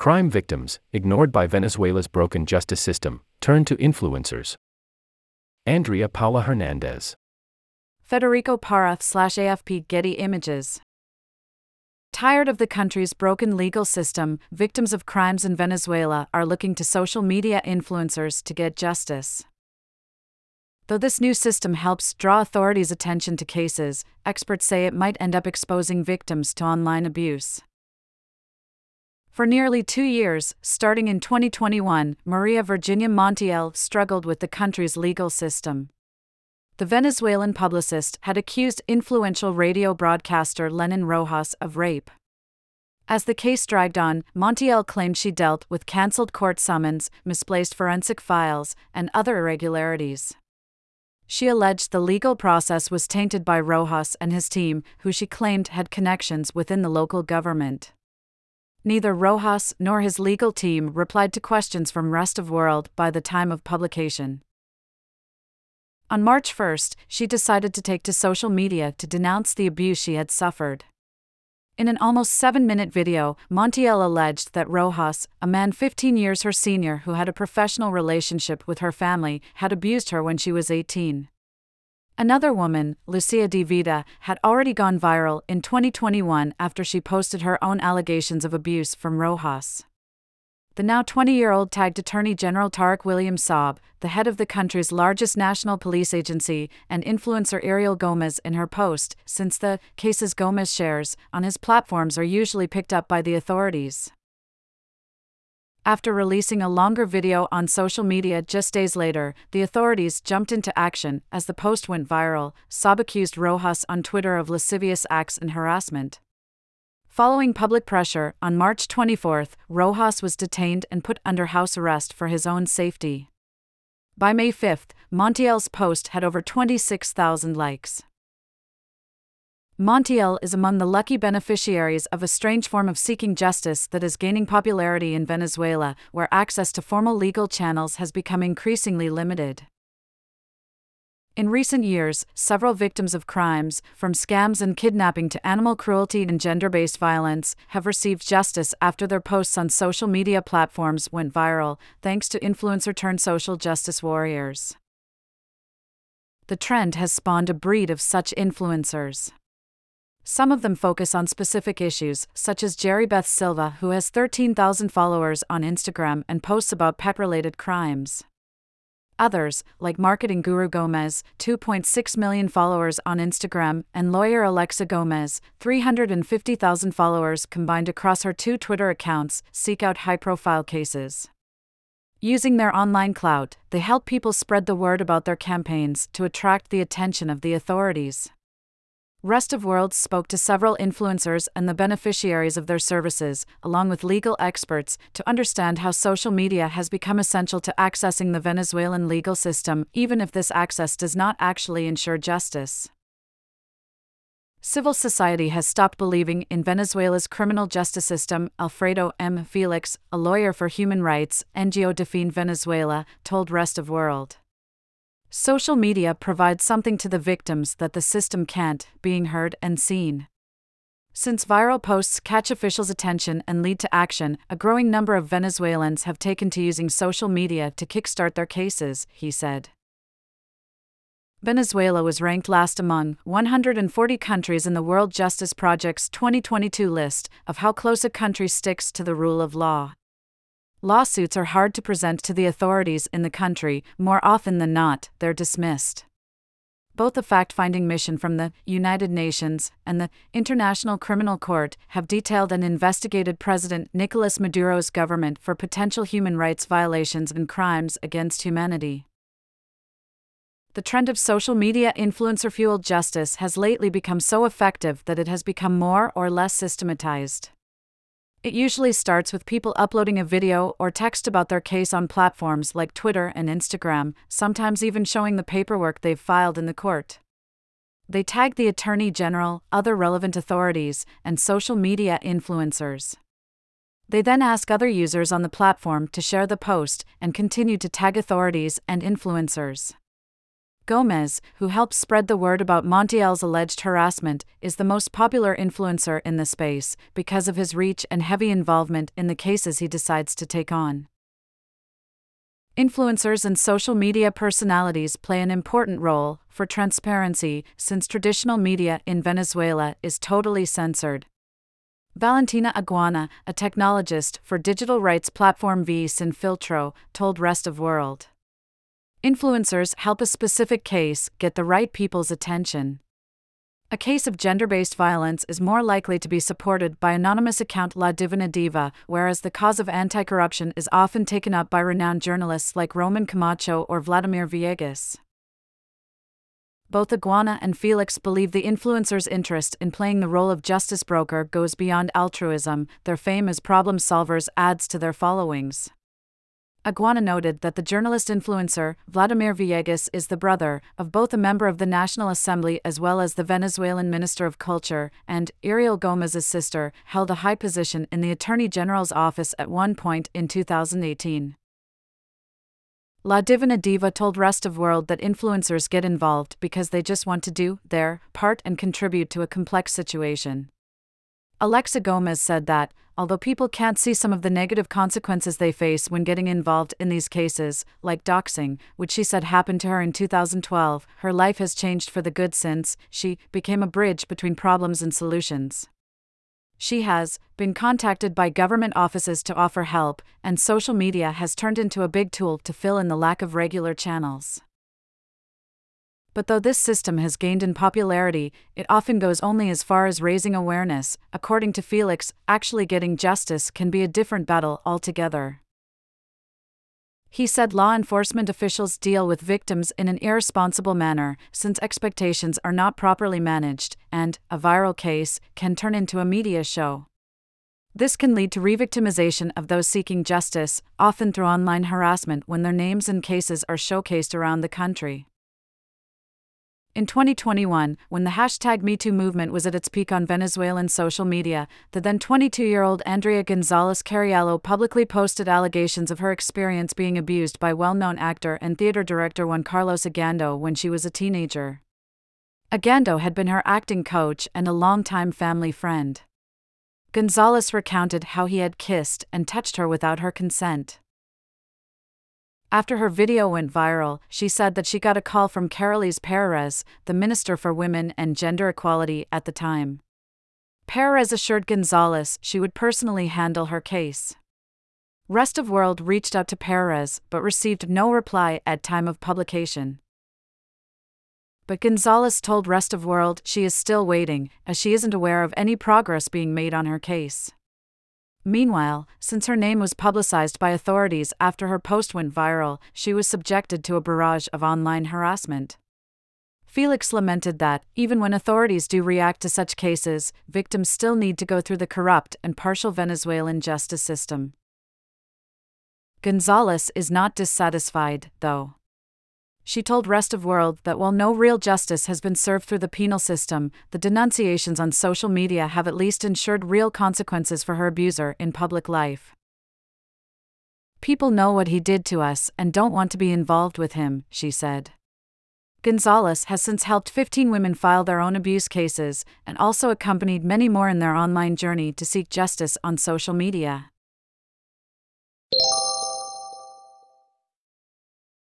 Crime victims, ignored by Venezuela's broken justice system, turn to influencers. Andrea Paula Hernandez. Federico Parra slash AFP Getty Images. Tired of the country's broken legal system, victims of crimes in Venezuela are looking to social media influencers to get justice. Though this new system helps draw authorities' attention to cases, experts say it might end up exposing victims to online abuse. For nearly two years, starting in 2021, Maria Virginia Montiel struggled with the country's legal system. The Venezuelan publicist had accused influential radio broadcaster Lenin Rojas of rape. As the case dragged on, Montiel claimed she dealt with cancelled court summons, misplaced forensic files, and other irregularities. She alleged the legal process was tainted by Rojas and his team, who she claimed had connections within the local government. Neither Rojas nor his legal team replied to questions from Rest of World by the time of publication. On March 1, she decided to take to social media to denounce the abuse she had suffered. In an almost seven minute video, Montiel alleged that Rojas, a man 15 years her senior who had a professional relationship with her family, had abused her when she was 18. Another woman, Lucia de Vida, had already gone viral in 2021 after she posted her own allegations of abuse from Rojas. The now 20 year old tagged Attorney General Tarek William Saab, the head of the country's largest national police agency, and influencer Ariel Gomez in her post, since the cases Gomez shares on his platforms are usually picked up by the authorities. After releasing a longer video on social media just days later, the authorities jumped into action as the post went viral. Saab accused Rojas on Twitter of lascivious acts and harassment. Following public pressure, on March 24, Rojas was detained and put under house arrest for his own safety. By May 5, Montiel's post had over 26,000 likes. Montiel is among the lucky beneficiaries of a strange form of seeking justice that is gaining popularity in Venezuela, where access to formal legal channels has become increasingly limited. In recent years, several victims of crimes, from scams and kidnapping to animal cruelty and gender based violence, have received justice after their posts on social media platforms went viral, thanks to influencer turned social justice warriors. The trend has spawned a breed of such influencers. Some of them focus on specific issues, such as Jerry Beth Silva, who has 13,000 followers on Instagram and posts about pet related crimes. Others, like marketing guru Gomez, 2.6 million followers on Instagram, and lawyer Alexa Gomez, 350,000 followers combined across her two Twitter accounts, seek out high profile cases. Using their online clout, they help people spread the word about their campaigns to attract the attention of the authorities. Rest of World spoke to several influencers and the beneficiaries of their services, along with legal experts, to understand how social media has become essential to accessing the Venezuelan legal system, even if this access does not actually ensure justice. Civil society has stopped believing in Venezuela's criminal justice system, Alfredo M. Felix, a lawyer for human rights, NGO Defend Venezuela, told Rest of World. Social media provides something to the victims that the system can't, being heard and seen. Since viral posts catch officials' attention and lead to action, a growing number of Venezuelans have taken to using social media to kickstart their cases, he said. Venezuela was ranked last among 140 countries in the World Justice Project's 2022 list of how close a country sticks to the rule of law. Lawsuits are hard to present to the authorities in the country, more often than not, they're dismissed. Both the fact finding mission from the United Nations and the International Criminal Court have detailed and investigated President Nicolas Maduro's government for potential human rights violations and crimes against humanity. The trend of social media influencer fueled justice has lately become so effective that it has become more or less systematized. It usually starts with people uploading a video or text about their case on platforms like Twitter and Instagram, sometimes even showing the paperwork they've filed in the court. They tag the Attorney General, other relevant authorities, and social media influencers. They then ask other users on the platform to share the post and continue to tag authorities and influencers. Gomez, who helps spread the word about Montiel's alleged harassment, is the most popular influencer in the space because of his reach and heavy involvement in the cases he decides to take on. Influencers and social media personalities play an important role for transparency since traditional media in Venezuela is totally censored. Valentina Aguana, a technologist for digital rights platform V Sin Filtro, told Rest of World. Influencers help a specific case get the right people's attention. A case of gender based violence is more likely to be supported by anonymous account La Divina Diva, whereas the cause of anti corruption is often taken up by renowned journalists like Roman Camacho or Vladimir Villegas. Both Aguana and Felix believe the influencer's interest in playing the role of justice broker goes beyond altruism, their fame as problem solvers adds to their followings. Aguana noted that the journalist influencer, Vladimir Villegas, is the brother of both a member of the National Assembly as well as the Venezuelan Minister of Culture, and Ariel Gomez's sister held a high position in the Attorney General's office at one point in 2018. La Divina Diva told Rest of World that influencers get involved because they just want to do their part and contribute to a complex situation. Alexa Gomez said that, although people can't see some of the negative consequences they face when getting involved in these cases, like doxing, which she said happened to her in 2012, her life has changed for the good since she became a bridge between problems and solutions. She has been contacted by government offices to offer help, and social media has turned into a big tool to fill in the lack of regular channels. But though this system has gained in popularity, it often goes only as far as raising awareness. According to Felix, actually getting justice can be a different battle altogether. He said law enforcement officials deal with victims in an irresponsible manner, since expectations are not properly managed, and, a viral case, can turn into a media show. This can lead to revictimization of those seeking justice, often through online harassment when their names and cases are showcased around the country. In 2021, when the hashtag MeToo movement was at its peak on Venezuelan social media, the then 22 year old Andrea Gonzalez Carriallo publicly posted allegations of her experience being abused by well known actor and theater director Juan Carlos Ogando when she was a teenager. Ogando had been her acting coach and a longtime family friend. Gonzalez recounted how he had kissed and touched her without her consent. After her video went viral, she said that she got a call from Carolys Perez, the Minister for Women and Gender Equality at the time. Perez assured Gonzalez she would personally handle her case. Rest of World reached out to Perez but received no reply at time of publication. But Gonzalez told Rest of World she is still waiting, as she isn't aware of any progress being made on her case. Meanwhile, since her name was publicized by authorities after her post went viral, she was subjected to a barrage of online harassment. Felix lamented that, even when authorities do react to such cases, victims still need to go through the corrupt and partial Venezuelan justice system. Gonzalez is not dissatisfied, though. She told Rest of World that while no real justice has been served through the penal system, the denunciations on social media have at least ensured real consequences for her abuser in public life. People know what he did to us and don't want to be involved with him, she said. Gonzalez has since helped 15 women file their own abuse cases and also accompanied many more in their online journey to seek justice on social media.